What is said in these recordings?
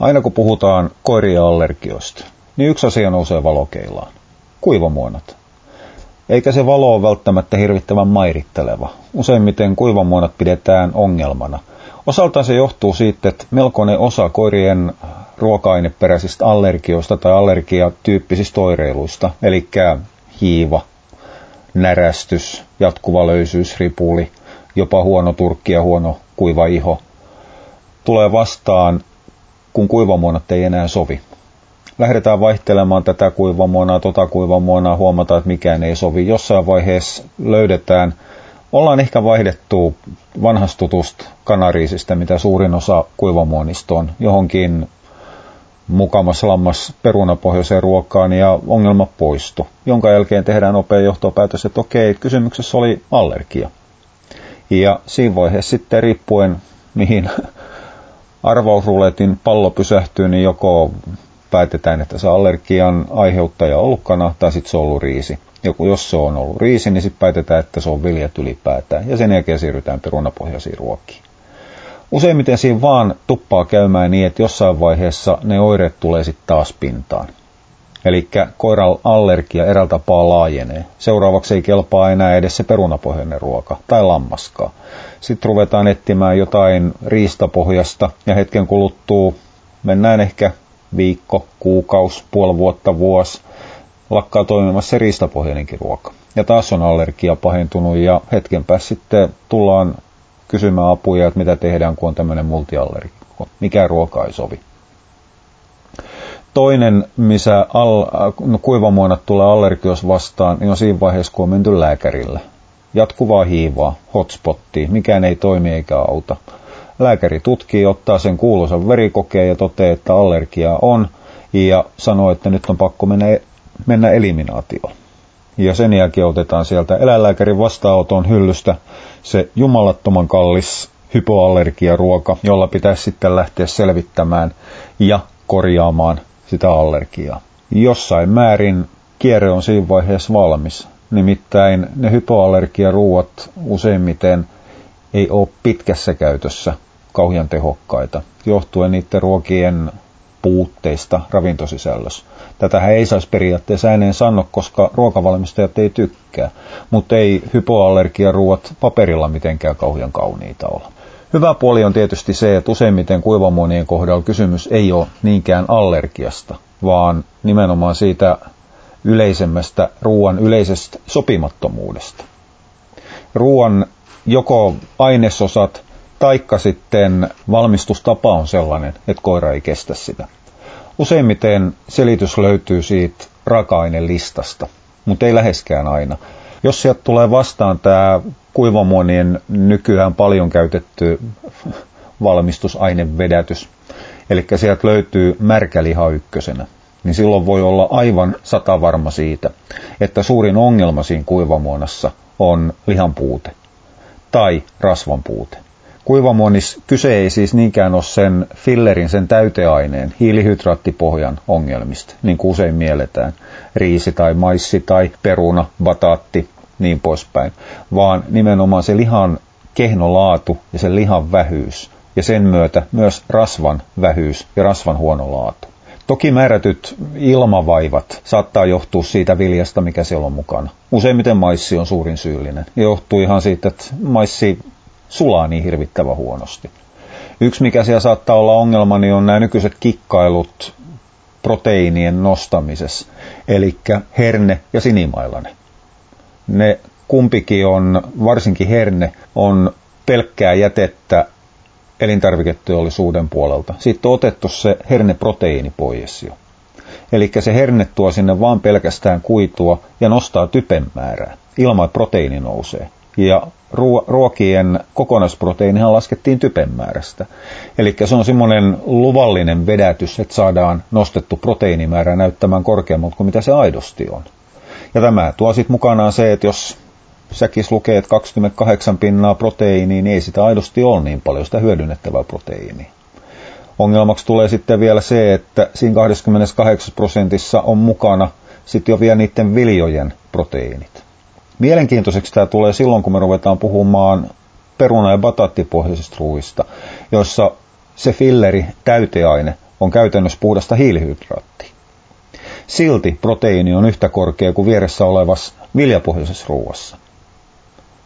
Aina kun puhutaan koirien allergioista, niin yksi asia nousee valokeilaan. Kuivamuonat. Eikä se valo ole välttämättä hirvittävän mairitteleva. Useimmiten kuivamuonat pidetään ongelmana. Osaltaan se johtuu siitä, että melkoinen osa koirien ruoka-aineperäisistä allergioista tai allergiatyyppisistä oireiluista, eli hiiva, närästys, jatkuva löysyys, ripuli, jopa huono turkki ja huono kuiva iho, tulee vastaan, kun kuivamuonat ei enää sovi. Lähdetään vaihtelemaan tätä kuivamuonaa, tota kuivamuonaa, huomataan, että mikään ei sovi. Jossain vaiheessa löydetään, ollaan ehkä vaihdettu vanhastutusta kanariisista, mitä suurin osa kuivamuonista on, johonkin mukamas lammas perunapohjaiseen ruokaan ja ongelma poistu, jonka jälkeen tehdään nopea johtopäätös, että okei, kysymyksessä oli allergia. Ja siinä vaiheessa sitten riippuen mihin arvausruletin pallo pysähtyy, niin joko päätetään, että se allergian aiheuttaja on ollut kana tai sitten se on ollut riisi. Joku, jos se on ollut riisi, niin sitten päätetään, että se on viljat ylipäätään. Ja sen jälkeen siirrytään perunapohjaisiin ruokkiin. Useimmiten siinä vaan tuppaa käymään niin, että jossain vaiheessa ne oireet tulee sitten taas pintaan. Eli koiran allergia eräällä tapaa laajenee. Seuraavaksi ei kelpaa enää edes se perunapohjainen ruoka tai lammaskaa. Sitten ruvetaan etsimään jotain riistapohjasta ja hetken kuluttuu, mennään ehkä viikko, kuukaus, puoli vuotta, vuosi, lakkaa toimimassa se riistapohjainenkin ruoka. Ja taas on allergia pahentunut ja hetken päässä sitten tullaan kysymään apuja, että mitä tehdään, kun on tämmöinen multiallergikko. Mikä ruoka ei sovi. Toinen, missä al, no, kuivamuonat tulee allergios vastaan, niin on siinä vaiheessa, kun on menty lääkärille. Jatkuvaa hiivaa, hotspottia, mikään ei toimi eikä auta. Lääkäri tutkii, ottaa sen kuuluisan verikokeen ja toteaa, että allergia on, ja sanoo, että nyt on pakko mennä, mennä eliminaatioon. Ja sen jälkeen otetaan sieltä eläinlääkärin vastaanoton hyllystä se jumalattoman kallis hypoallergiaruoka, jolla pitäisi sitten lähteä selvittämään ja korjaamaan sitä allergiaa. Jossain määrin kierre on siinä vaiheessa valmis. Nimittäin ne hypoallergiaruuat useimmiten ei ole pitkässä käytössä kauhean tehokkaita, johtuen niiden ruokien puutteista ravintosisällössä. Tätähän ei saisi periaatteessa ääneen sanoa, koska ruokavalmistajat ei tykkää, mutta ei hypoallergiaruuat paperilla mitenkään kauhean kauniita ole. Hyvä puoli on tietysti se, että useimmiten kuivamuonien kohdalla kysymys ei ole niinkään allergiasta, vaan nimenomaan siitä yleisemmästä ruoan yleisestä sopimattomuudesta. Ruoan joko ainesosat taikka sitten valmistustapa on sellainen, että koira ei kestä sitä. Useimmiten selitys löytyy siitä raaka-ainelistasta, mutta ei läheskään aina. Jos sieltä tulee vastaan tämä kuivamuonien nykyään paljon käytetty valmistusainevedätys, eli sieltä löytyy märkäliha ykkösenä, niin silloin voi olla aivan sata varma siitä, että suurin ongelma siinä kuivamuonassa on lihan puute tai rasvan puute. Kuivamuonis kyse ei siis niinkään ole sen fillerin, sen täyteaineen, hiilihydraattipohjan ongelmista, niin kuin usein mielletään, riisi tai maissi tai peruna, bataatti, niin poispäin, vaan nimenomaan se lihan kehno laatu ja sen lihan vähyys ja sen myötä myös rasvan vähyys ja rasvan huono laatu. Toki määrätyt ilmavaivat saattaa johtua siitä viljasta, mikä siellä on mukana. Useimmiten maissi on suurin syyllinen. Johtuu ihan siitä, että maissi sulaa niin hirvittävän huonosti. Yksi, mikä siellä saattaa olla ongelma, niin on nämä nykyiset kikkailut proteiinien nostamisessa, eli herne ja sinimailane. Ne kumpikin on, varsinkin herne, on pelkkää jätettä elintarviketeollisuuden puolelta. Sitten on otettu se herneproteiini pois jo. Eli se herne tuo sinne vaan pelkästään kuitua ja nostaa typen määrää, ilman proteiini nousee ja ruokien kokonaisproteiinihan laskettiin typen määrästä. Eli se on semmoinen luvallinen vedätys, että saadaan nostettu proteiinimäärä näyttämään korkeammalta kuin mitä se aidosti on. Ja tämä tuo sitten mukanaan se, että jos säkis lukee, että 28 pinnaa proteiiniä, niin ei sitä aidosti ole niin paljon sitä hyödynnettävää proteiiniä. Ongelmaksi tulee sitten vielä se, että siinä 28 prosentissa on mukana sitten jo vielä niiden viljojen proteiinit. Mielenkiintoiseksi tämä tulee silloin, kun me ruvetaan puhumaan peruna- ja bataattipohjaisista ruuista, joissa se filleri, täyteaine, on käytännössä puhdasta hiilihydraattia. Silti proteiini on yhtä korkea kuin vieressä olevassa viljapohjaisessa ruuassa.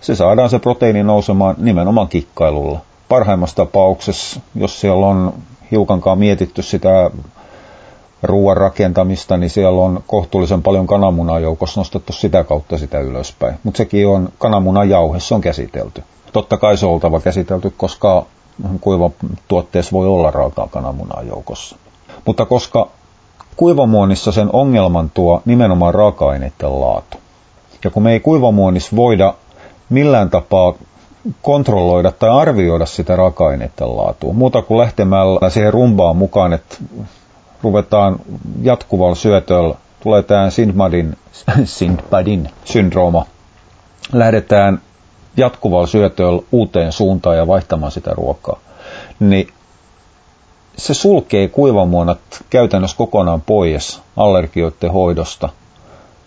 Se saadaan se proteiini nousemaan nimenomaan kikkailulla. Parhaimmassa tapauksessa, jos siellä on hiukankaan mietitty sitä ruoan rakentamista, niin siellä on kohtuullisen paljon kananmunaa joukossa nostettu sitä kautta sitä ylöspäin. Mutta sekin on kananmunan jauhe, se on käsitelty. Totta kai se on oltava käsitelty, koska tuotteessa voi olla raakaa kananmunaa joukossa. Mutta koska kuivamuonissa sen ongelman tuo nimenomaan raaka-aineiden laatu. Ja kun me ei kuivamuonissa voida millään tapaa kontrolloida tai arvioida sitä raaka-aineiden laatua, muuta kuin lähtemällä siihen rumbaan mukaan, että ruvetaan jatkuvalla syötöllä, tulee tämä Sindbadin, Sindbadin syndrooma, lähdetään jatkuvalla syötöllä uuteen suuntaan ja vaihtamaan sitä ruokaa, niin se sulkee kuivamuonat käytännössä kokonaan pois allergioiden hoidosta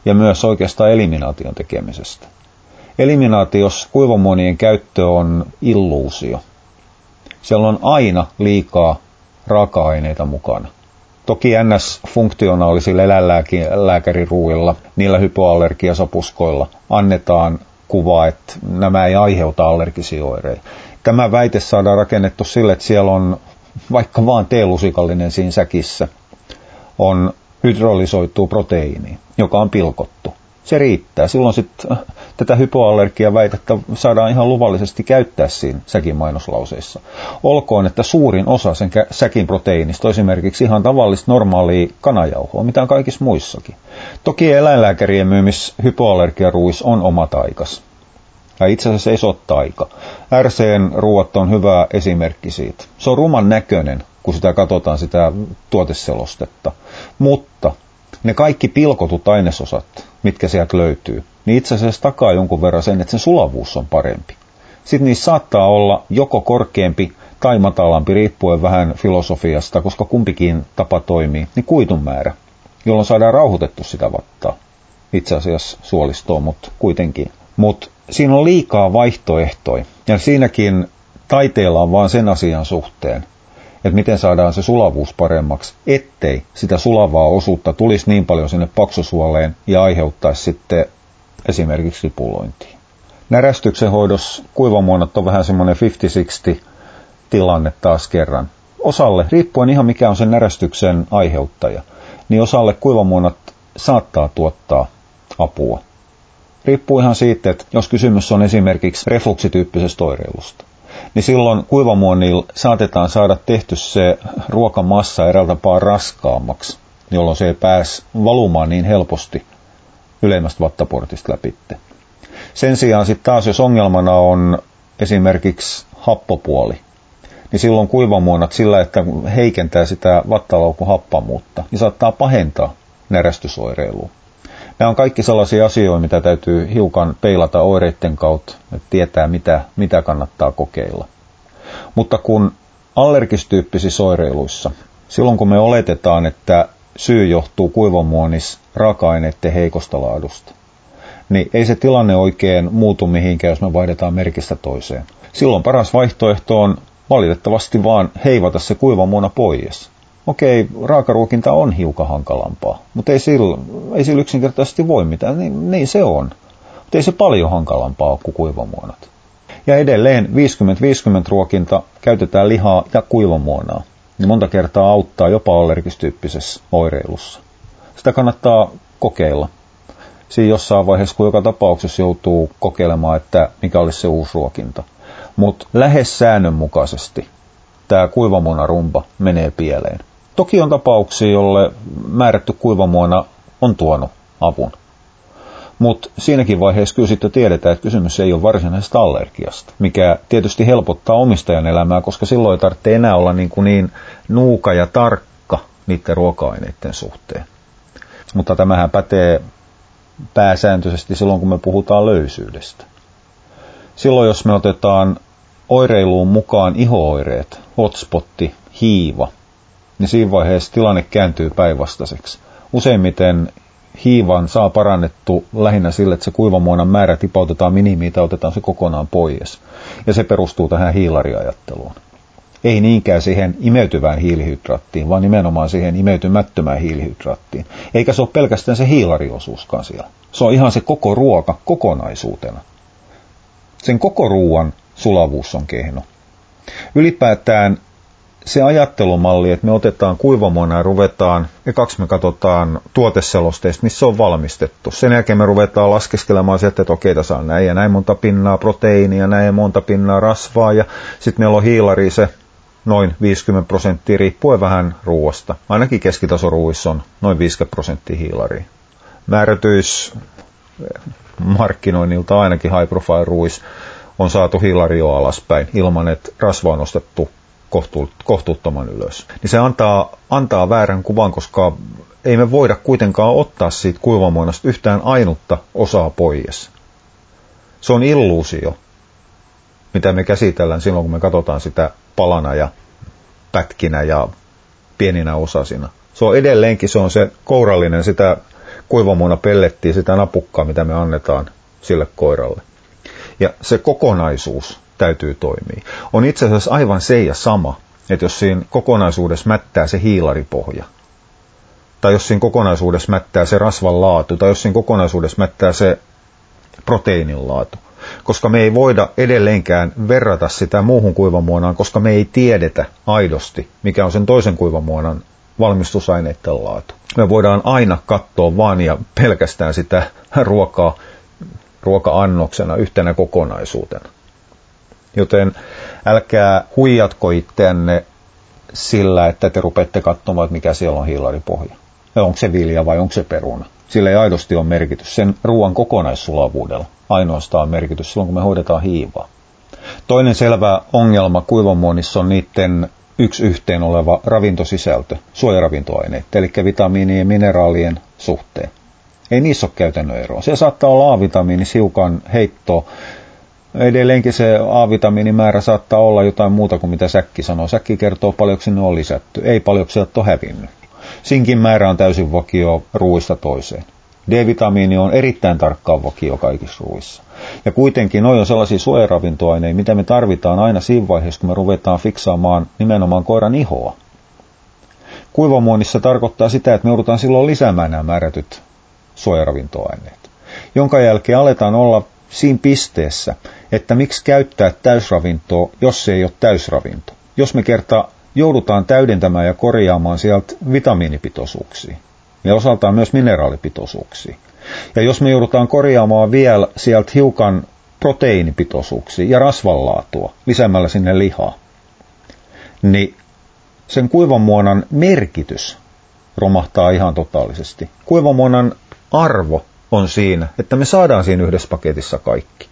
ja myös oikeastaan eliminaation tekemisestä. Eliminaatiossa kuivamuonien käyttö on illuusio. Siellä on aina liikaa raaka-aineita mukana. Toki NS-funktionaalisilla eläinlääkäriruuilla, niillä hypoallergiasapuskoilla, annetaan kuva, että nämä ei aiheuta allergisia oireita. Tämä väite saadaan rakennettu sille, että siellä on vaikka vaan teelusikallinen siinä säkissä, on hydrolysoituu proteiini, joka on pilkottu. Se riittää. Silloin sitten äh, tätä hypoallergia-väitettä saadaan ihan luvallisesti käyttää siinä säkin mainoslauseissa. Olkoon, että suurin osa sen säkin proteiinista on esimerkiksi ihan tavallista normaalia kanajauhoa, mitä on kaikissa muissakin. Toki eläinlääkärien myymis hypoallergiaruis on oma taikas. Ja itse asiassa ei se ole taika. RCn ruuat on hyvä esimerkki siitä. Se on ruman näköinen, kun sitä katsotaan sitä tuoteselostetta. Mutta ne kaikki pilkotut ainesosat, mitkä sieltä löytyy, niin itse asiassa takaa jonkun verran sen, että sen sulavuus on parempi. Sitten niissä saattaa olla joko korkeampi tai matalampi, riippuen vähän filosofiasta, koska kumpikin tapa toimii, niin kuitun määrä, jolloin saadaan rauhoitettu sitä vattaa. Itse asiassa suolistoon, mutta kuitenkin. Mutta siinä on liikaa vaihtoehtoja. Ja siinäkin taiteella on vain sen asian suhteen, että miten saadaan se sulavuus paremmaksi, ettei sitä sulavaa osuutta tulisi niin paljon sinne paksusuoleen ja aiheuttaisi sitten esimerkiksi lipulointia. Närästyksen hoidossa kuivamuonat on vähän semmoinen 50-60 tilanne taas kerran. Osalle, riippuen ihan mikä on sen närästyksen aiheuttaja, niin osalle kuivamuonat saattaa tuottaa apua. Riippuu ihan siitä, että jos kysymys on esimerkiksi refluksityyppisestä oireilusta, niin silloin kuivamuonnilla saatetaan saada tehty se ruokamassa eräältä tapaa raskaammaksi, jolloin se ei pääs valumaan niin helposti ylemmästä vattaportista läpi. Sen sijaan sitten taas, jos ongelmana on esimerkiksi happopuoli, niin silloin kuivamuonat sillä, että heikentää sitä vattalaukun happamuutta, niin saattaa pahentaa närästysoireilua. Nämä on kaikki sellaisia asioita, mitä täytyy hiukan peilata oireiden kautta, että tietää mitä, mitä kannattaa kokeilla. Mutta kun allergistyyppisissä oireiluissa, silloin kun me oletetaan, että syy johtuu kuivamuonis raaka-aineiden heikosta laadusta, niin ei se tilanne oikein muutu mihinkään, jos me vaihdetaan merkistä toiseen. Silloin paras vaihtoehto on valitettavasti vaan heivata se kuivamuona pois okei, raakaruokinta on hiukan hankalampaa, mutta ei sillä, ei sillä yksinkertaisesti voi mitään, niin, niin se on. Mutta ei se paljon hankalampaa ole kuin kuivamuonat. Ja edelleen 50-50 ruokinta käytetään lihaa ja kuivamuonaa. Niin monta kertaa auttaa jopa allergistyyppisessä oireilussa. Sitä kannattaa kokeilla. Siinä jossain vaiheessa, kun joka tapauksessa joutuu kokeilemaan, että mikä olisi se uusi ruokinta. Mutta lähes säännönmukaisesti tämä kuivamuonarumba menee pieleen. Toki on tapauksia, jolle määrätty kuivamuona on tuonut avun. Mutta siinäkin vaiheessa kyllä sitten tiedetään, että kysymys ei ole varsinaisesta allergiasta, mikä tietysti helpottaa omistajan elämää, koska silloin ei tarvitse enää olla niin, kuin niin nuuka ja tarkka niiden ruoka-aineiden suhteen. Mutta tämähän pätee pääsääntöisesti silloin, kun me puhutaan löysyydestä. Silloin, jos me otetaan oireiluun mukaan ihooireet, hotspotti, hiiva, niin siinä vaiheessa tilanne kääntyy päinvastaiseksi. Useimmiten hiivan saa parannettu lähinnä sille, että se kuivamuonan määrä tipautetaan minimiin tai otetaan se kokonaan pois. Ja se perustuu tähän hiilariajatteluun. Ei niinkään siihen imeytyvään hiilihydraattiin, vaan nimenomaan siihen imeytymättömään hiilihydraattiin. Eikä se ole pelkästään se hiilariosuuskaan siellä. Se on ihan se koko ruoka kokonaisuutena. Sen koko ruoan sulavuus on kehno. Ylipäätään se ajattelumalli, että me otetaan kuivamuona ja ruvetaan, kaksi me katsotaan tuoteselosteista, missä se on valmistettu. Sen jälkeen me ruvetaan laskeskelemaan sieltä, että okei, tässä on näin ja näin monta pinnaa proteiinia, näin monta pinnaa rasvaa ja sitten meillä on hiilari se noin 50 prosenttia, riippuen vähän ruoasta. Ainakin keskitasoruuissa on noin 50 prosenttia hiilaria. Määrätyis markkinoinnilta ainakin high profile ruis on saatu hiilario alaspäin ilman, että rasva on nostettu kohtuuttoman ylös. Niin se antaa, antaa väärän kuvan, koska ei me voida kuitenkaan ottaa siitä kuivamuodosta yhtään ainutta osaa pois. Se on illuusio, mitä me käsitellään silloin, kun me katsotaan sitä palana ja pätkinä ja pieninä osasina. Se on edelleenkin se on se kourallinen sitä kuivamuona pellettiä, sitä napukkaa, mitä me annetaan sille koiralle. Ja se kokonaisuus täytyy toimia. On itse asiassa aivan se ja sama, että jos siinä kokonaisuudessa mättää se hiilaripohja, tai jos siinä kokonaisuudessa mättää se rasvan laatu, tai jos siinä kokonaisuudessa mättää se proteiinin laatu. Koska me ei voida edelleenkään verrata sitä muuhun kuivamuonaan, koska me ei tiedetä aidosti, mikä on sen toisen kuivamuonan valmistusaineiden laatu. Me voidaan aina katsoa vaan ja pelkästään sitä ruokaa ruoka-annoksena yhtenä kokonaisuutena. Joten älkää huijatko itseänne sillä, että te rupeatte katsomaan, että mikä siellä on hiilaripohja. Ja onko se vilja vai onko se peruna. Sillä ei aidosti ole merkitys. Sen ruoan kokonaissulavuudella ainoastaan merkitys silloin, kun me hoidetaan hiivaa. Toinen selvä ongelma kuivamuonissa on niiden yksi yhteen oleva ravintosisältö, suojaravintoaineet, eli vitamiinien ja mineraalien suhteen. Ei niissä ole käytännön eroa. Se saattaa olla A-vitamiini hiukan heitto. Edelleenkin se A-vitamiinimäärä saattaa olla jotain muuta kuin mitä säkki sanoo. Säkki kertoo paljonko sinne on lisätty, ei paljonko sieltä on hävinnyt. Sinkin määrä on täysin vakio ruuista toiseen. D-vitamiini on erittäin tarkkaan vakio kaikissa ruuissa. Ja kuitenkin noin on sellaisia suojaravintoaineita, mitä me tarvitaan aina siinä vaiheessa, kun me ruvetaan fiksaamaan nimenomaan koiran ihoa. Kuivamuonissa tarkoittaa sitä, että me joudutaan silloin lisäämään nämä määrätyt suojaravintoaineet, jonka jälkeen aletaan olla siinä pisteessä, että miksi käyttää täysravintoa, jos se ei ole täysravinto. Jos me kerta joudutaan täydentämään ja korjaamaan sieltä vitamiinipitoisuuksia ja osaltaan myös mineraalipitoisuuksia. Ja jos me joudutaan korjaamaan vielä sieltä hiukan proteiinipitoisuuksia ja rasvanlaatua lisäämällä sinne lihaa, niin sen kuivamuonan merkitys romahtaa ihan totaalisesti. Kuivamuonan arvo on siinä, että me saadaan siinä yhdessä paketissa kaikki.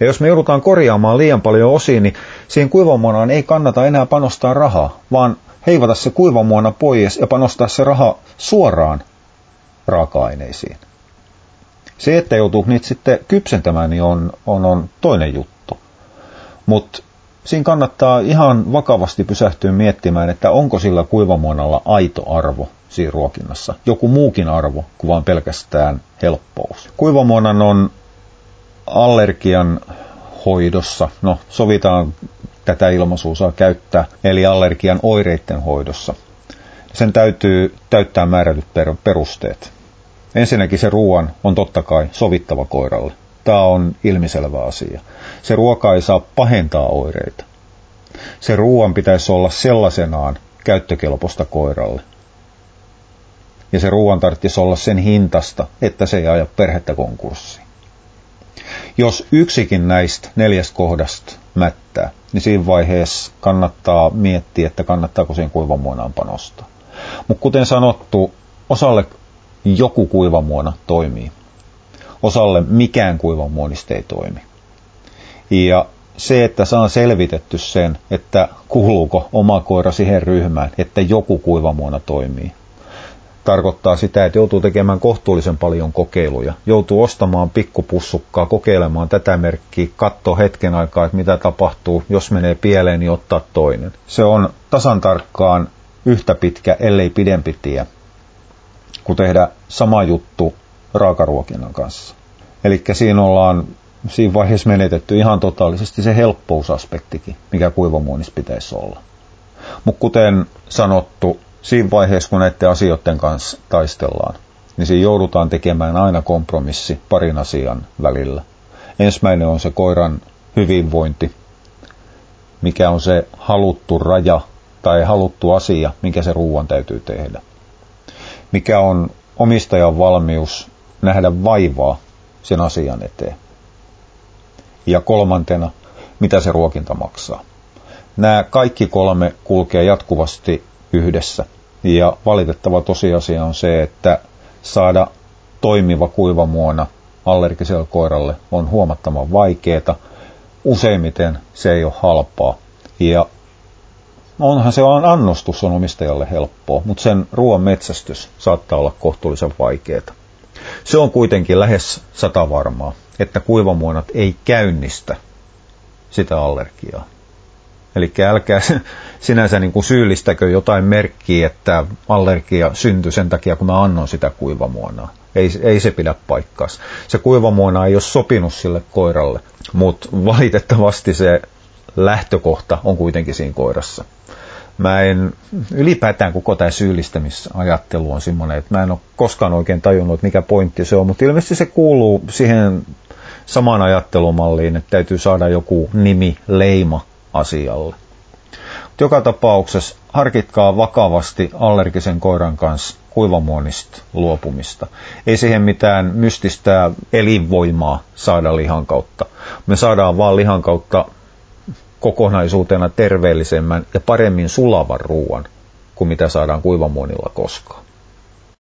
Ja jos me joudutaan korjaamaan liian paljon osia, niin siihen kuivamuonaan ei kannata enää panostaa rahaa, vaan heivata se kuivamuona pois ja panostaa se raha suoraan raaka-aineisiin. Se, että joutuu niitä sitten kypsentämään, niin on, on, on toinen juttu. Mutta siinä kannattaa ihan vakavasti pysähtyä miettimään, että onko sillä kuivamuonalla aito arvo siinä ruokinnassa. Joku muukin arvo kuin vain pelkästään helppous. Kuivamuonan on allergian hoidossa, no sovitaan tätä ilmaisua saa käyttää, eli allergian oireiden hoidossa. Sen täytyy täyttää määrätyt perusteet. Ensinnäkin se ruoan on totta kai sovittava koiralle. Tämä on ilmiselvä asia. Se ruoka ei saa pahentaa oireita. Se ruoan pitäisi olla sellaisenaan käyttökelpoista koiralle ja se ruoan tarvitsisi olla sen hintasta, että se ei aja perhettä konkurssiin. Jos yksikin näistä neljästä kohdasta mättää, niin siinä vaiheessa kannattaa miettiä, että kannattaako sen kuivamuonaan panostaa. Mutta kuten sanottu, osalle joku kuivamuona toimii. Osalle mikään kuivamuonista ei toimi. Ja se, että saan selvitetty sen, että kuuluuko oma koira siihen ryhmään, että joku kuivamuona toimii, tarkoittaa sitä, että joutuu tekemään kohtuullisen paljon kokeiluja. Joutuu ostamaan pikkupussukkaa, kokeilemaan tätä merkkiä, katsoa hetken aikaa, että mitä tapahtuu. Jos menee pieleen, niin ottaa toinen. Se on tasan tarkkaan yhtä pitkä, ellei pidempi tie, kun tehdä sama juttu raakaruokinnan kanssa. Eli siinä ollaan siinä vaiheessa menetetty ihan totaalisesti se helppousaspektikin, mikä kuivamuonissa pitäisi olla. Mutta kuten sanottu, siinä vaiheessa kun näiden asioiden kanssa taistellaan, niin siinä joudutaan tekemään aina kompromissi parin asian välillä. Ensimmäinen on se koiran hyvinvointi, mikä on se haluttu raja tai haluttu asia, mikä se ruoan täytyy tehdä. Mikä on omistajan valmius nähdä vaivaa sen asian eteen. Ja kolmantena, mitä se ruokinta maksaa. Nämä kaikki kolme kulkee jatkuvasti yhdessä. Ja valitettava tosiasia on se, että saada toimiva kuivamuona allergiselle koiralle on huomattavan vaikeaa. Useimmiten se ei ole halpaa. Ja onhan se annostus on omistajalle helppoa, mutta sen ruoan metsästys saattaa olla kohtuullisen vaikeaa. Se on kuitenkin lähes sata varmaa, että kuivamuonat ei käynnistä sitä allergiaa. Eli älkää sinänsä niin kuin syyllistäkö jotain merkkiä, että allergia syntyi sen takia, kun mä annoin sitä kuivamuonaa. Ei, ei se pidä paikkaas. Se kuivamuona ei ole sopinut sille koiralle, mutta valitettavasti se lähtökohta on kuitenkin siinä koirassa. Mä en, ylipäätään koko tämä syyllistämisajattelu on semmoinen, että mä en ole koskaan oikein tajunnut, että mikä pointti se on, mutta ilmeisesti se kuuluu siihen samaan ajattelumalliin, että täytyy saada joku nimi, leima asialle. Joka tapauksessa harkitkaa vakavasti allergisen koiran kanssa kuivamuonista luopumista. Ei siihen mitään mystistä elinvoimaa saada lihan kautta. Me saadaan vaan lihan kautta kokonaisuutena terveellisemmän ja paremmin sulavan ruoan kuin mitä saadaan kuivamuonilla koskaan.